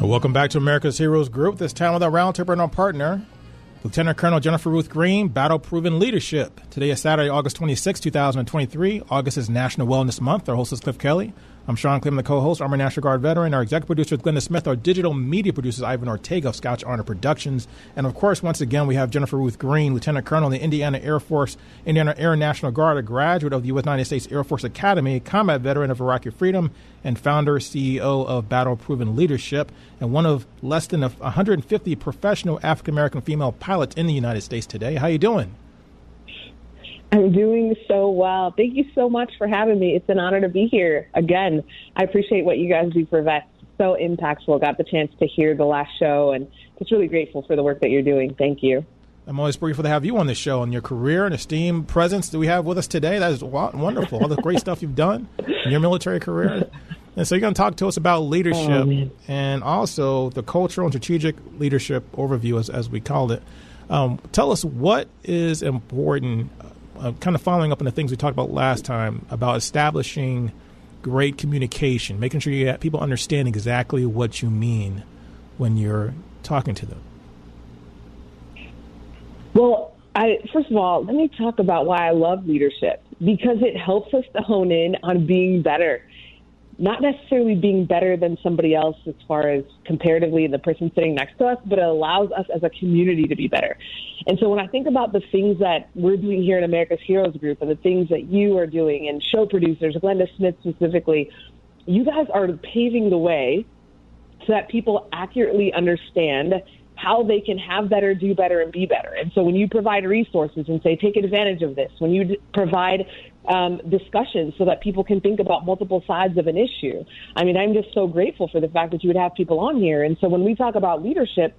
Welcome back to America's Heroes Group. This time with our roundtable and our partner, Lieutenant Colonel Jennifer Ruth Green, Battle Proven Leadership. Today is Saturday, August 26, 2023. August is National Wellness Month. Our host is Cliff Kelly. I'm Sean Clem, the co-host, Army National Guard veteran. Our executive producer is Glenda Smith. Our digital media producer is Ivan Ortega of Scotch Honor Productions. And of course, once again, we have Jennifer Ruth Green, Lieutenant Colonel in the Indiana Air Force, Indiana Air National Guard, a graduate of the U.S. United States Air Force Academy, combat veteran of Iraqi Freedom, and founder CEO of Battle Proven Leadership, and one of less than 150 professional African American female pilots in the United States today. How you doing? I'm doing so well. Thank you so much for having me. It's an honor to be here again. I appreciate what you guys do for vets. So impactful. Got the chance to hear the last show, and just really grateful for the work that you're doing. Thank you. I'm always grateful to have you on this show and your career and esteemed presence that we have with us today. That is wonderful. All the great stuff you've done in your military career. And so you're going to talk to us about leadership oh, and also the cultural and strategic leadership overview, as, as we called it. Um, tell us what is important uh, kind of following up on the things we talked about last time about establishing great communication, making sure you people understand exactly what you mean when you're talking to them. Well, I, first of all, let me talk about why I love leadership because it helps us to hone in on being better not necessarily being better than somebody else as far as comparatively the person sitting next to us, but it allows us as a community to be better. And so when I think about the things that we're doing here in America's Heroes Group and the things that you are doing and show producers, Glenda Smith specifically, you guys are paving the way so that people accurately understand how they can have better, do better, and be better. And so when you provide resources and say, take advantage of this, when you d- provide um, discussions so that people can think about multiple sides of an issue, I mean, I'm just so grateful for the fact that you would have people on here. And so when we talk about leadership,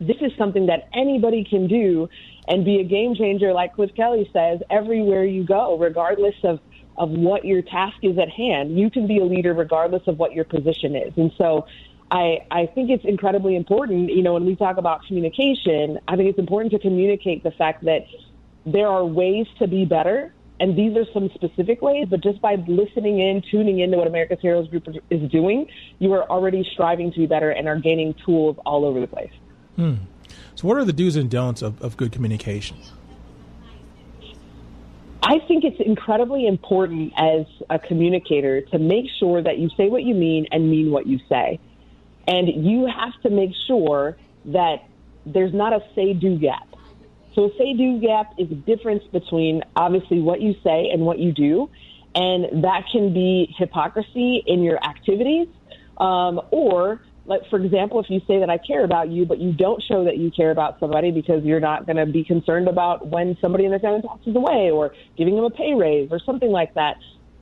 this is something that anybody can do and be a game changer, like Cliff Kelly says, everywhere you go, regardless of of what your task is at hand. You can be a leader regardless of what your position is. And so I, I think it's incredibly important, you know, when we talk about communication, I think it's important to communicate the fact that there are ways to be better. And these are some specific ways, but just by listening in, tuning into what America's Heroes Group is doing, you are already striving to be better and are gaining tools all over the place. Hmm. So, what are the do's and don'ts of, of good communication? I think it's incredibly important as a communicator to make sure that you say what you mean and mean what you say. And you have to make sure that there's not a say do gap. So a say do gap is a difference between obviously what you say and what you do. And that can be hypocrisy in your activities. Um, or, like, for example, if you say that I care about you, but you don't show that you care about somebody because you're not going to be concerned about when somebody in the family passes away or giving them a pay raise or something like that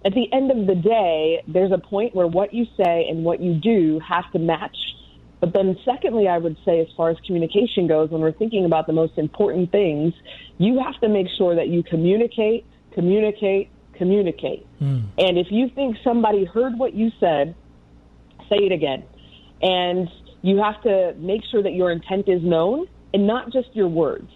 at the end of the day, there's a point where what you say and what you do have to match. But then, secondly, I would say, as far as communication goes, when we're thinking about the most important things, you have to make sure that you communicate, communicate, communicate. Mm. And if you think somebody heard what you said, say it again. And you have to make sure that your intent is known and not just your words.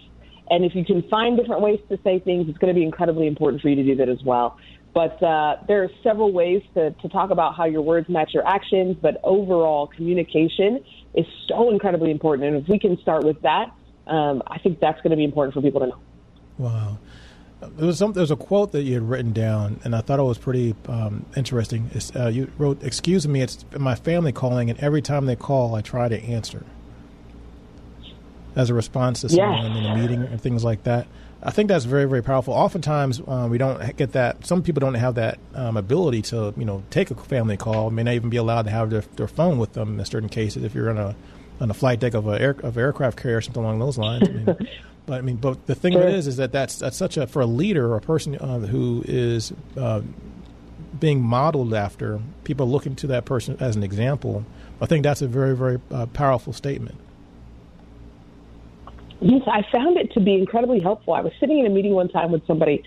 And if you can find different ways to say things, it's going to be incredibly important for you to do that as well. But uh, there are several ways to, to talk about how your words match your actions, but overall communication is so incredibly important. And if we can start with that, um, I think that's going to be important for people to know. Wow. There was some. There was a quote that you had written down, and I thought it was pretty um, interesting. Uh, you wrote, "Excuse me, it's my family calling, and every time they call, I try to answer." As a response to someone in a meeting and things like that. I think that's very, very powerful. Oftentimes, uh, we don't get that. Some people don't have that um, ability to, you know, take a family call. May not even be allowed to have their, their phone with them in certain cases. If you're on a on a flight deck of a air, of aircraft carrier or something along those lines. I mean, but I mean, but the thing sure. is, is that that's that's such a for a leader or a person uh, who is uh, being modeled after, people looking to that person as an example. I think that's a very, very uh, powerful statement. Yes, I found it to be incredibly helpful. I was sitting in a meeting one time with somebody,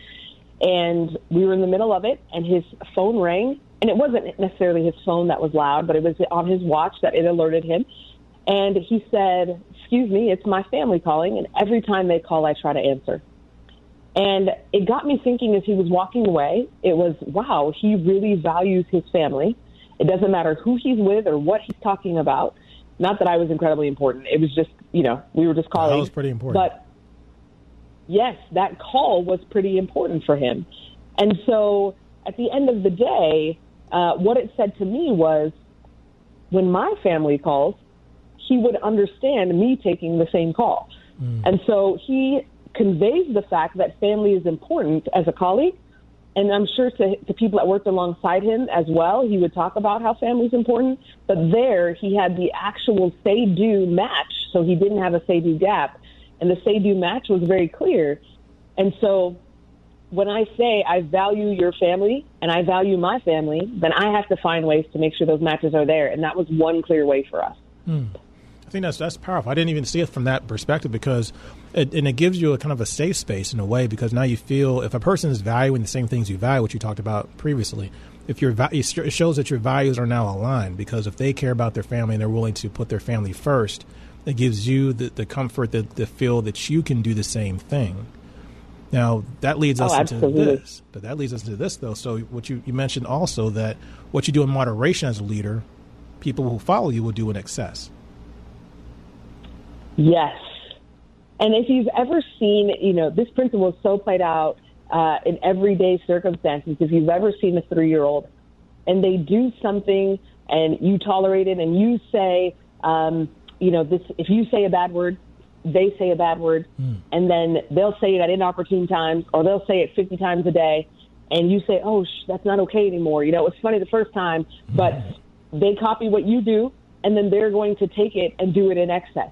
and we were in the middle of it, and his phone rang, and it wasn't necessarily his phone that was loud, but it was on his watch that it alerted him. And he said, Excuse me, it's my family calling, and every time they call, I try to answer. And it got me thinking as he was walking away, it was, wow, he really values his family. It doesn't matter who he's with or what he's talking about. Not that I was incredibly important. It was just, you know, we were just calling. That was pretty important. But yes, that call was pretty important for him. And so at the end of the day, uh, what it said to me was when my family calls, he would understand me taking the same call. Mm. And so he conveys the fact that family is important as a colleague. And I'm sure to, to people that worked alongside him as well, he would talk about how family's important. But there, he had the actual say do match, so he didn't have a say do gap. And the say do match was very clear. And so when I say I value your family and I value my family, then I have to find ways to make sure those matches are there. And that was one clear way for us. Hmm. I think that's that's powerful. I didn't even see it from that perspective because, it, and it gives you a kind of a safe space in a way because now you feel if a person is valuing the same things you value, which you talked about previously, if your it shows that your values are now aligned because if they care about their family and they're willing to put their family first, it gives you the, the comfort that the feel that you can do the same thing. Now that leads oh, us oh, into this, but that leads us into this though. So what you, you mentioned also that what you do in moderation as a leader, people who follow you will do in excess. Yes. And if you've ever seen, you know, this principle is so played out uh, in everyday circumstances. If you've ever seen a three year old and they do something and you tolerate it and you say, um, you know, this, if you say a bad word, they say a bad word mm. and then they'll say it at inopportune times or they'll say it 50 times a day and you say, oh, sh- that's not okay anymore. You know, it was funny the first time, but hmm. they copy what you do and then they're going to take it and do it in excess.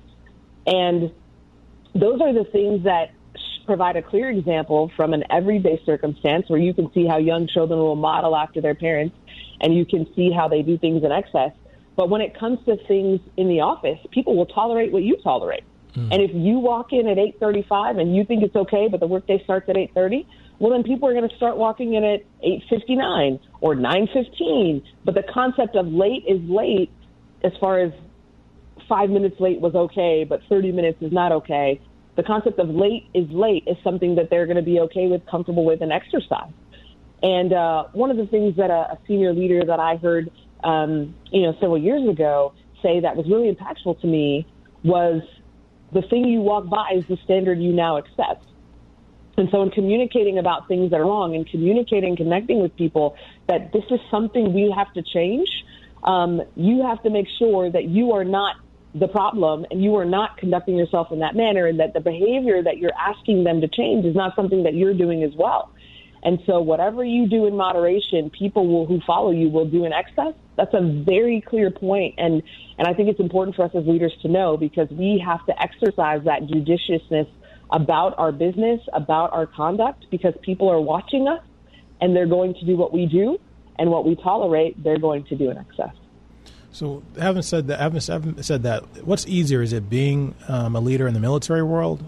And those are the things that provide a clear example from an everyday circumstance where you can see how young children will model after their parents and you can see how they do things in excess. But when it comes to things in the office, people will tolerate what you tolerate. Mm. And if you walk in at 8:35 and you think it's okay, but the workday starts at 8:30, well then people are going to start walking in at 8:59 or 9:15. But the concept of late is late as far as five minutes late was okay, but 30 minutes is not okay. The concept of late is late is something that they're going to be okay with, comfortable with, and exercise. And uh, one of the things that a, a senior leader that I heard, um, you know, several years ago say that was really impactful to me was the thing you walk by is the standard you now accept. And so, in communicating about things that are wrong and communicating, connecting with people, that this is something we have to change, um, you have to make sure that you are not the problem and you are not conducting yourself in that manner and that the behavior that you're asking them to change is not something that you're doing as well. And so whatever you do in moderation, people will, who follow you will do in excess. That's a very clear point. And, and I think it's important for us as leaders to know because we have to exercise that judiciousness about our business, about our conduct, because people are watching us and they're going to do what we do and what we tolerate, they're going to do in excess. So, having said that, having said that, what's easier? Is it being um, a leader in the military world,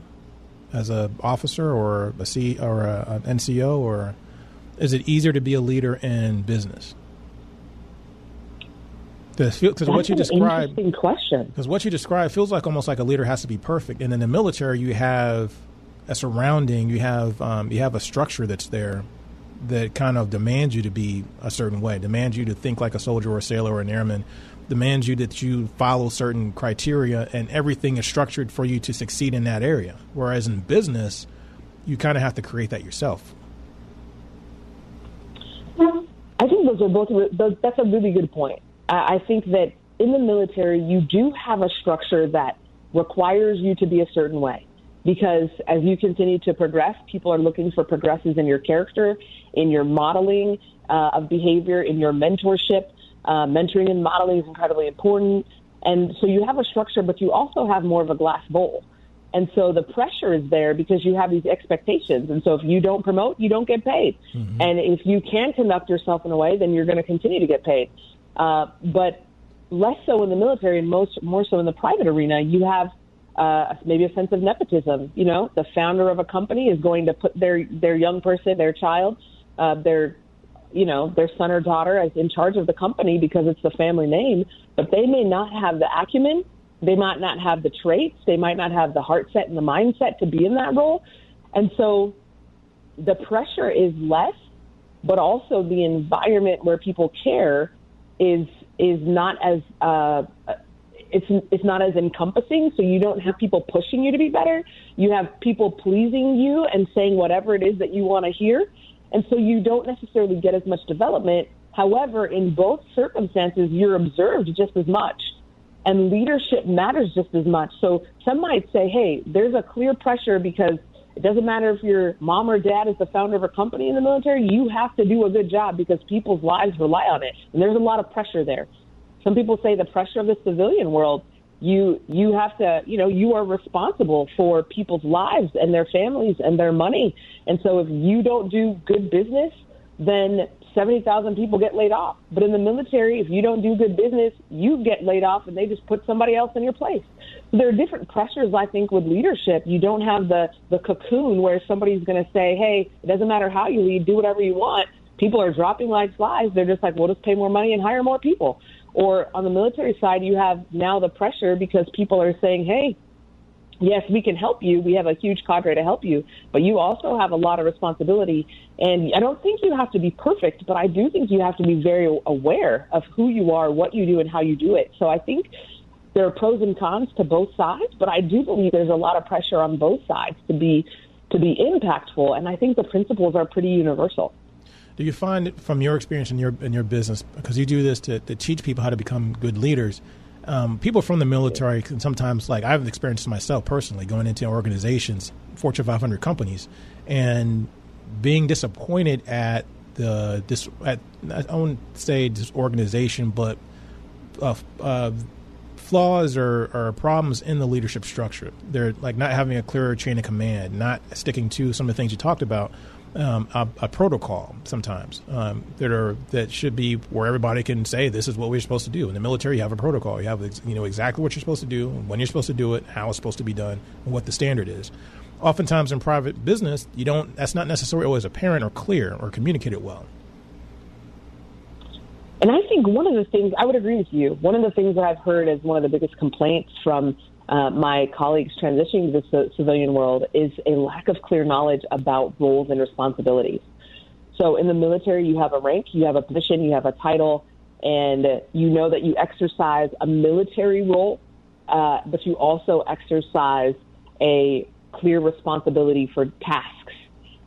as a officer or a C or a, an NCO, or is it easier to be a leader in business? Because what you describe, interesting question. Because what you describe feels like almost like a leader has to be perfect, and in the military you have a surrounding, you have um, you have a structure that's there that kind of demands you to be a certain way, demands you to think like a soldier or a sailor or an airman, demands you that you follow certain criteria and everything is structured for you to succeed in that area. Whereas in business, you kind of have to create that yourself. I think those are both, that's a really good point. I think that in the military, you do have a structure that requires you to be a certain way. Because as you continue to progress, people are looking for progresses in your character, in your modeling uh, of behavior, in your mentorship. Uh, mentoring and modeling is incredibly important. And so you have a structure, but you also have more of a glass bowl. And so the pressure is there because you have these expectations. And so if you don't promote, you don't get paid. Mm-hmm. And if you can conduct yourself in a way, then you're going to continue to get paid. Uh, but less so in the military and most more so in the private arena, you have uh, maybe a sense of nepotism. You know, the founder of a company is going to put their their young person, their child, uh, their you know their son or daughter is in charge of the company because it's the family name, but they may not have the acumen they might not have the traits. They might not have the heart set and the mindset to be in that role. And so the pressure is less, but also the environment where people care is is not as uh, it's it's not as encompassing. So you don't have people pushing you to be better. You have people pleasing you and saying whatever it is that you want to hear, and so you don't necessarily get as much development. However, in both circumstances, you're observed just as much and leadership matters just as much. So some might say, hey, there's a clear pressure because it doesn't matter if your mom or dad is the founder of a company in the military, you have to do a good job because people's lives rely on it. And there's a lot of pressure there. Some people say the pressure of the civilian world, you you have to, you know, you are responsible for people's lives and their families and their money. And so if you don't do good business, then 70,000 people get laid off. But in the military, if you don't do good business, you get laid off and they just put somebody else in your place. So there are different pressures, I think, with leadership. You don't have the, the cocoon where somebody's going to say, hey, it doesn't matter how you lead, do whatever you want. People are dropping like flies. They're just like, we'll just pay more money and hire more people. Or on the military side, you have now the pressure because people are saying, hey, yes, we can help you. We have a huge cadre to help you, but you also have a lot of responsibility. And I don't think you have to be perfect, but I do think you have to be very aware of who you are, what you do, and how you do it. So I think there are pros and cons to both sides, but I do believe there's a lot of pressure on both sides to be to be impactful. And I think the principles are pretty universal. Do you find from your experience in your in your business, because you do this to, to teach people how to become good leaders? um, people from the military can sometimes, like I've experienced myself personally, going into organizations, Fortune 500 companies, and being disappointed at the this at I won't say this organization, but uh, uh, flaws or, or, problems in the leadership structure. They're like not having a clearer chain of command, not sticking to some of the things you talked about, um, a, a, protocol sometimes um, that are that should be where everybody can say this is what we're supposed to do. In the military, you have a protocol. You have you know exactly what you're supposed to do, when you're supposed to do it, how it's supposed to be done, and what the standard is. Oftentimes in private business, you don't. That's not necessarily always apparent or clear or communicated well. And I think one of the things I would agree with you. One of the things that I've heard as one of the biggest complaints from uh, my colleagues transitioning to the civilian world is a lack of clear knowledge about roles and responsibilities. So in the military, you have a rank, you have a position, you have a title, and you know that you exercise a military role, uh, but you also exercise a clear responsibility for tasks.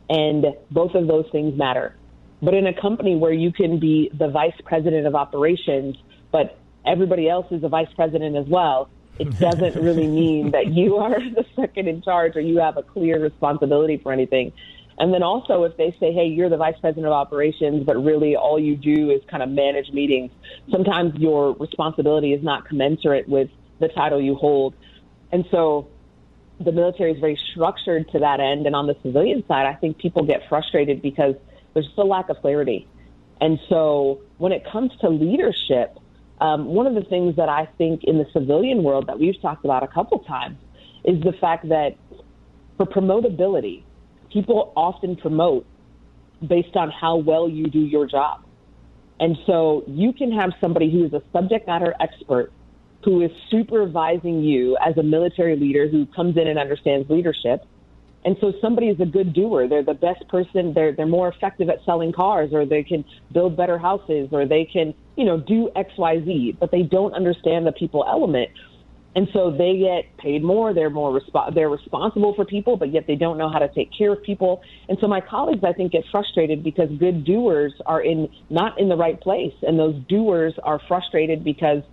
And both of those things matter. But in a company where you can be the vice president of operations, but everybody else is a vice president as well, it doesn't really mean that you are the second in charge or you have a clear responsibility for anything. And then also, if they say, hey, you're the vice president of operations, but really all you do is kind of manage meetings, sometimes your responsibility is not commensurate with the title you hold. And so the military is very structured to that end. And on the civilian side, I think people get frustrated because there's just a lack of clarity. And so when it comes to leadership, um, one of the things that I think in the civilian world that we've talked about a couple times is the fact that for promotability, people often promote based on how well you do your job. And so you can have somebody who is a subject matter expert who is supervising you as a military leader who comes in and understands leadership and so somebody is a good doer. They're the best person. They're they're more effective at selling cars, or they can build better houses, or they can you know do X Y Z. But they don't understand the people element, and so they get paid more. They're more resp- they're responsible for people, but yet they don't know how to take care of people. And so my colleagues, I think, get frustrated because good doers are in not in the right place, and those doers are frustrated because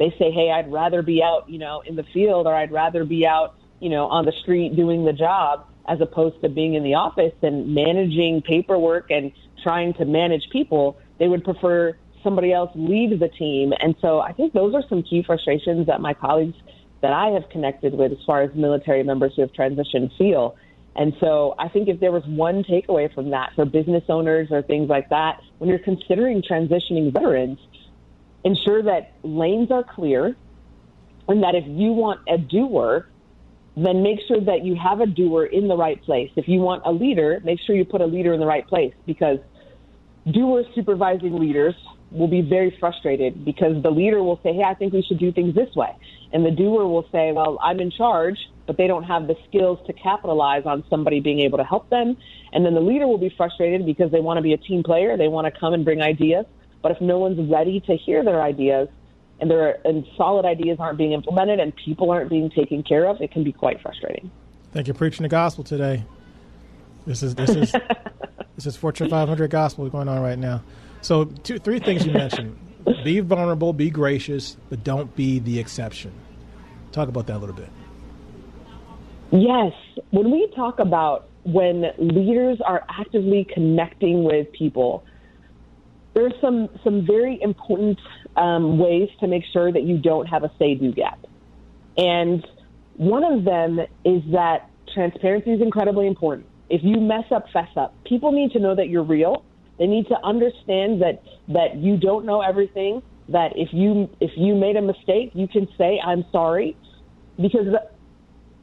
they say, "Hey, I'd rather be out, you know, in the field, or I'd rather be out." You know, on the street doing the job as opposed to being in the office and managing paperwork and trying to manage people. They would prefer somebody else lead the team. And so I think those are some key frustrations that my colleagues that I have connected with as far as military members who have transitioned feel. And so I think if there was one takeaway from that for business owners or things like that, when you're considering transitioning veterans, ensure that lanes are clear and that if you want a doer, then make sure that you have a doer in the right place. If you want a leader, make sure you put a leader in the right place because doers supervising leaders will be very frustrated because the leader will say, Hey, I think we should do things this way. And the doer will say, Well, I'm in charge, but they don't have the skills to capitalize on somebody being able to help them. And then the leader will be frustrated because they want to be a team player. They want to come and bring ideas. But if no one's ready to hear their ideas, and there and solid ideas aren't being implemented and people aren't being taken care of, it can be quite frustrating. Thank you for preaching the gospel today. This is this is this is Fortune 500 gospel going on right now. So, two, three things you mentioned: be vulnerable, be gracious, but don't be the exception. Talk about that a little bit. Yes, when we talk about when leaders are actively connecting with people, there's some some very important um, ways to make sure that you don't have a say-do gap, and one of them is that transparency is incredibly important. If you mess up, fess up. People need to know that you're real. They need to understand that that you don't know everything. That if you if you made a mistake, you can say I'm sorry, because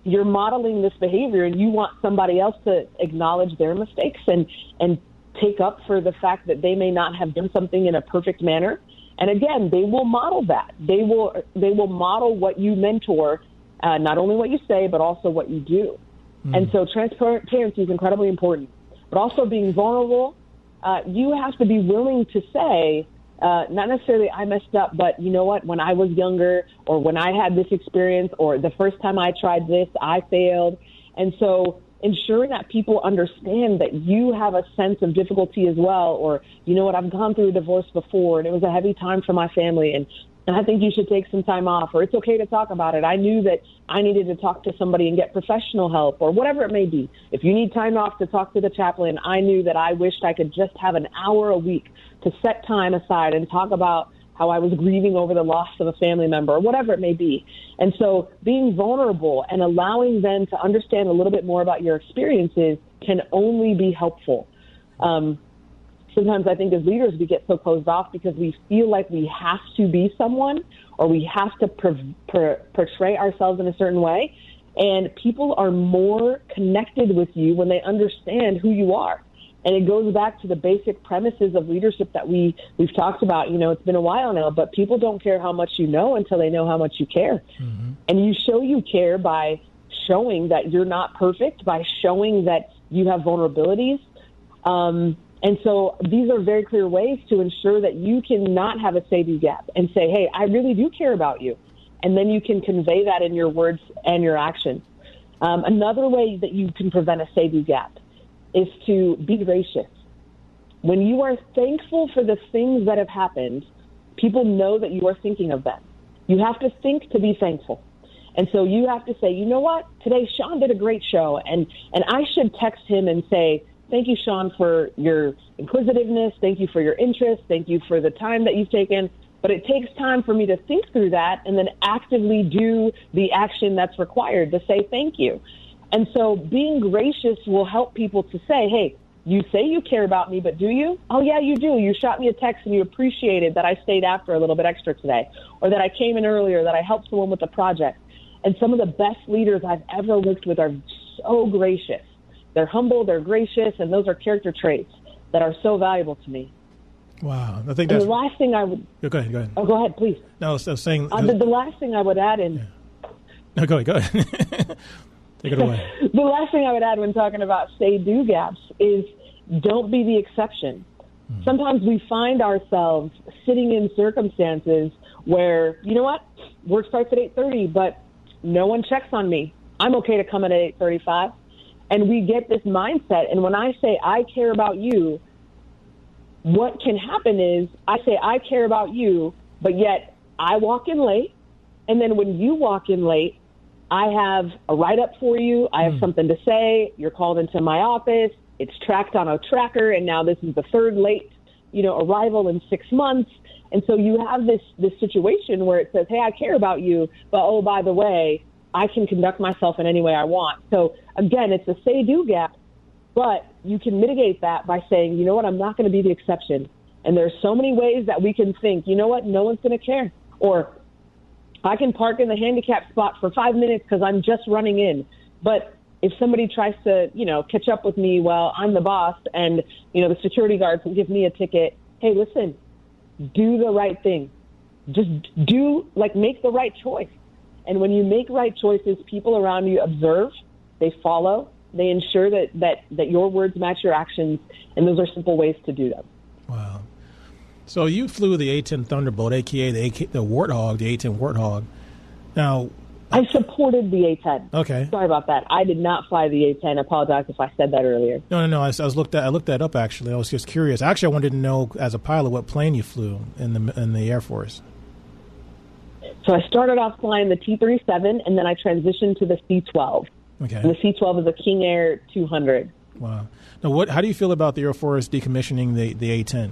you're modeling this behavior and you want somebody else to acknowledge their mistakes and and take up for the fact that they may not have done something in a perfect manner. And again, they will model that. They will they will model what you mentor, uh, not only what you say but also what you do. Mm. And so transparency is incredibly important. But also being vulnerable, uh, you have to be willing to say, uh, not necessarily I messed up, but you know what? When I was younger, or when I had this experience, or the first time I tried this, I failed. And so ensuring that people understand that you have a sense of difficulty as well, or you know what, I've gone through a divorce before and it was a heavy time for my family, and and I think you should take some time off, or it's okay to talk about it. I knew that I needed to talk to somebody and get professional help, or whatever it may be. If you need time off to talk to the chaplain, I knew that I wished I could just have an hour a week to set time aside and talk about how I was grieving over the loss of a family member, or whatever it may be. And so being vulnerable and allowing them to understand a little bit more about your experiences can only be helpful. Um, sometimes I think as leaders we get so closed off because we feel like we have to be someone or we have to per- per- portray ourselves in a certain way. And people are more connected with you when they understand who you are. And it goes back to the basic premises of leadership that we, we've talked about. You know, it's been a while now, but people don't care how much you know until they know how much you care. Mm-hmm. And you show you care by showing that you're not perfect, by showing that you have vulnerabilities. Um, and so these are very clear ways to ensure that you cannot have a do gap and say, hey, I really do care about you. And then you can convey that in your words and your actions. Um, another way that you can prevent a do gap is to be gracious. When you are thankful for the things that have happened, people know that you are thinking of them. You have to think to be thankful. And so you have to say, you know what? Today Sean did a great show and and I should text him and say, Thank you, Sean, for your inquisitiveness. Thank you for your interest. Thank you for the time that you've taken. But it takes time for me to think through that and then actively do the action that's required to say thank you. And so being gracious will help people to say, hey, you say you care about me, but do you? Oh, yeah, you do. You shot me a text and you appreciated that I stayed after a little bit extra today, or that I came in earlier, that I helped someone with a project. And some of the best leaders I've ever worked with are so gracious. They're humble, they're gracious, and those are character traits that are so valuable to me. Wow, I think that's and the last thing I would. go ahead. Go ahead. Oh, go ahead, please. No, I was, saying. Uh, the, the, last thing I would add in. Yeah. No, go ahead. Go ahead. Take it away. the last thing I would add when talking about say do gaps is don't be the exception. Hmm. Sometimes we find ourselves sitting in circumstances where you know what work starts at eight thirty, but no one checks on me. I'm okay to come in at eight thirty-five. And we get this mindset. And when I say I care about you, what can happen is I say I care about you, but yet I walk in late. And then when you walk in late, I have a write up for you. I have mm. something to say. You're called into my office. It's tracked on a tracker. And now this is the third late you know, arrival in six months. And so you have this, this situation where it says, hey, I care about you, but oh, by the way, I can conduct myself in any way I want. So again, it's a say do gap, but you can mitigate that by saying, you know what, I'm not going to be the exception. And there's so many ways that we can think, you know what, no one's going to care. Or I can park in the handicap spot for five minutes because I'm just running in. But if somebody tries to, you know, catch up with me while I'm the boss and, you know, the security guards will give me a ticket, hey, listen, do the right thing. Just do, like, make the right choice. And when you make right choices, people around you observe, they follow, they ensure that, that, that your words match your actions, and those are simple ways to do them. So you flew the A-10 Thunderbolt, aka the, AK, the Warthog, the A-10 Warthog. Now, I supported the A-10. Okay. Sorry about that. I did not fly the A-10. I apologize if I said that earlier. No, no, no. I, I was looked at. I looked that up actually. I was just curious. Actually, I wanted to know as a pilot what plane you flew in the in the Air Force. So I started off flying the T-37, and then I transitioned to the C-12. Okay. And the C-12 is a King Air 200. Wow. Now, what? How do you feel about the Air Force decommissioning the the A-10?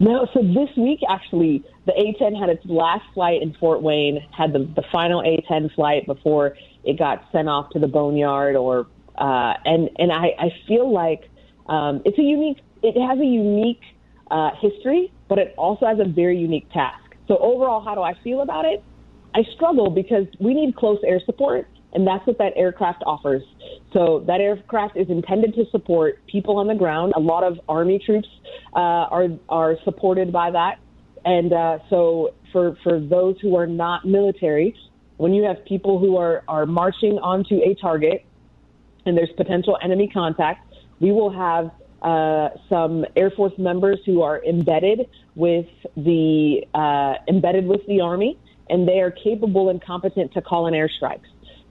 No, so this week actually, the A10 had its last flight in Fort Wayne, had the, the final A10 flight before it got sent off to the boneyard. Or uh, and and I, I feel like um, it's a unique. It has a unique uh, history, but it also has a very unique task. So overall, how do I feel about it? I struggle because we need close air support, and that's what that aircraft offers. So that aircraft is intended to support people on the ground. A lot of Army troops uh, are are supported by that, and uh, so for for those who are not military, when you have people who are are marching onto a target, and there's potential enemy contact, we will have uh, some Air Force members who are embedded with the uh, embedded with the Army, and they are capable and competent to call in airstrikes.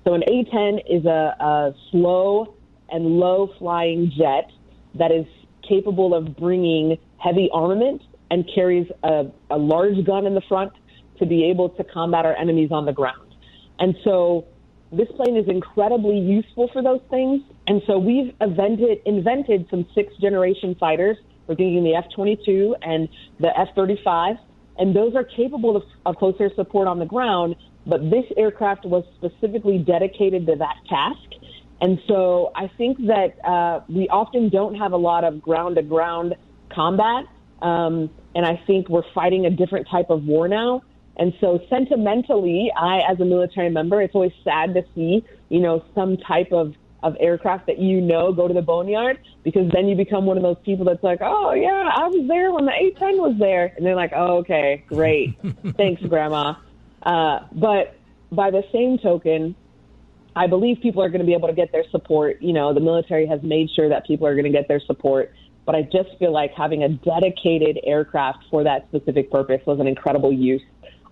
So an A-10 is a, a slow and low flying jet that is capable of bringing heavy armament and carries a, a large gun in the front to be able to combat our enemies on the ground. And so this plane is incredibly useful for those things. And so we've invented, invented some sixth generation fighters. We're thinking the F 22 and the F 35. And those are capable of, of close air support on the ground but this aircraft was specifically dedicated to that task. And so I think that uh, we often don't have a lot of ground to ground combat. Um, and I think we're fighting a different type of war now. And so sentimentally, I, as a military member, it's always sad to see, you know, some type of, of aircraft that you know go to the boneyard because then you become one of those people that's like, oh, yeah, I was there when the A-10 was there. And they're like, oh, okay, great. Thanks, Grandma. Uh, but by the same token, I believe people are going to be able to get their support. You know, the military has made sure that people are going to get their support. But I just feel like having a dedicated aircraft for that specific purpose was an incredible use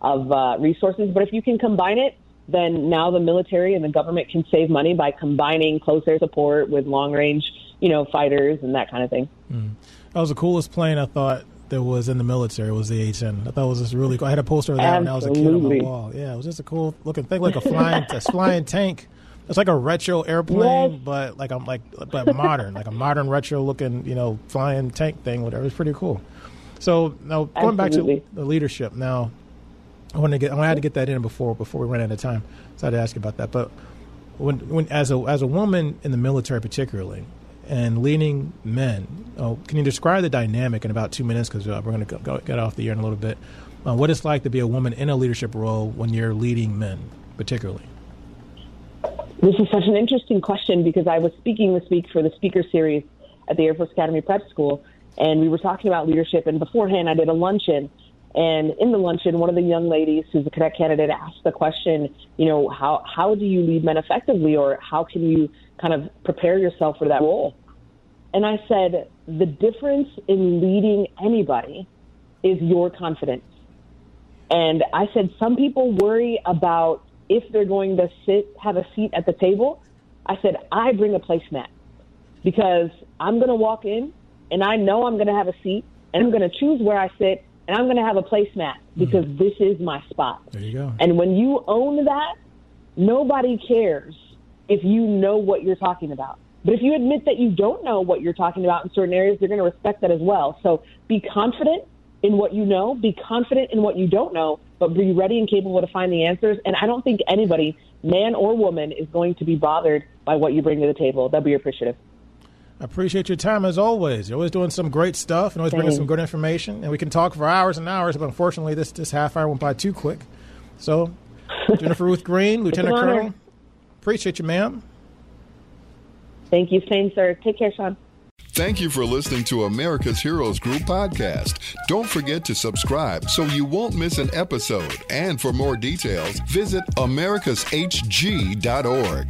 of uh, resources. But if you can combine it, then now the military and the government can save money by combining close air support with long range, you know, fighters and that kind of thing. Mm. That was the coolest plane I thought that was in the military was the A-10. I thought it was just really cool. I had a poster of that Absolutely. when I was a kid on my wall. Yeah, it was just a cool looking thing, like a flying, a flying tank. It's like a retro airplane, yes. but like I'm like but modern, like a modern retro looking, you know, flying tank thing. Whatever. It's pretty cool. So now going Absolutely. back to the leadership. Now, I want to get. I had to get that in before before we ran out of time. So I had to ask you about that. But when when as a as a woman in the military, particularly, and leading men. Oh, can you describe the dynamic in about two minutes? Because uh, we're going to go, get off the air in a little bit. Uh, what it's like to be a woman in a leadership role when you're leading men, particularly. This is such an interesting question because I was speaking this week for the speaker series at the Air Force Academy Prep School, and we were talking about leadership. And beforehand, I did a luncheon. And in the luncheon, one of the young ladies who's a cadet candidate asked the question, you know, how, how do you lead men effectively, or how can you kind of prepare yourself for that role? And I said, the difference in leading anybody is your confidence. And I said, some people worry about if they're going to sit, have a seat at the table. I said, I bring a placemat because I'm going to walk in and I know I'm going to have a seat and I'm going to choose where I sit and I'm going to have a placemat because mm-hmm. this is my spot. There you go. And when you own that, nobody cares if you know what you're talking about. But if you admit that you don't know what you're talking about in certain areas, they're going to respect that as well. So be confident in what you know, be confident in what you don't know, but be ready and capable to find the answers. And I don't think anybody, man or woman, is going to be bothered by what you bring to the table. They'll be appreciative. I appreciate your time as always. You're always doing some great stuff and always bringing some good information. And we can talk for hours and hours, but unfortunately, this, this half hour went by too quick. So, Jennifer Ruth Green, Lieutenant Colonel, appreciate you, ma'am. Thank you, same, sir. Take care, Sean. Thank you for listening to America's Heroes Group podcast. Don't forget to subscribe so you won't miss an episode. And for more details, visit americashg.org.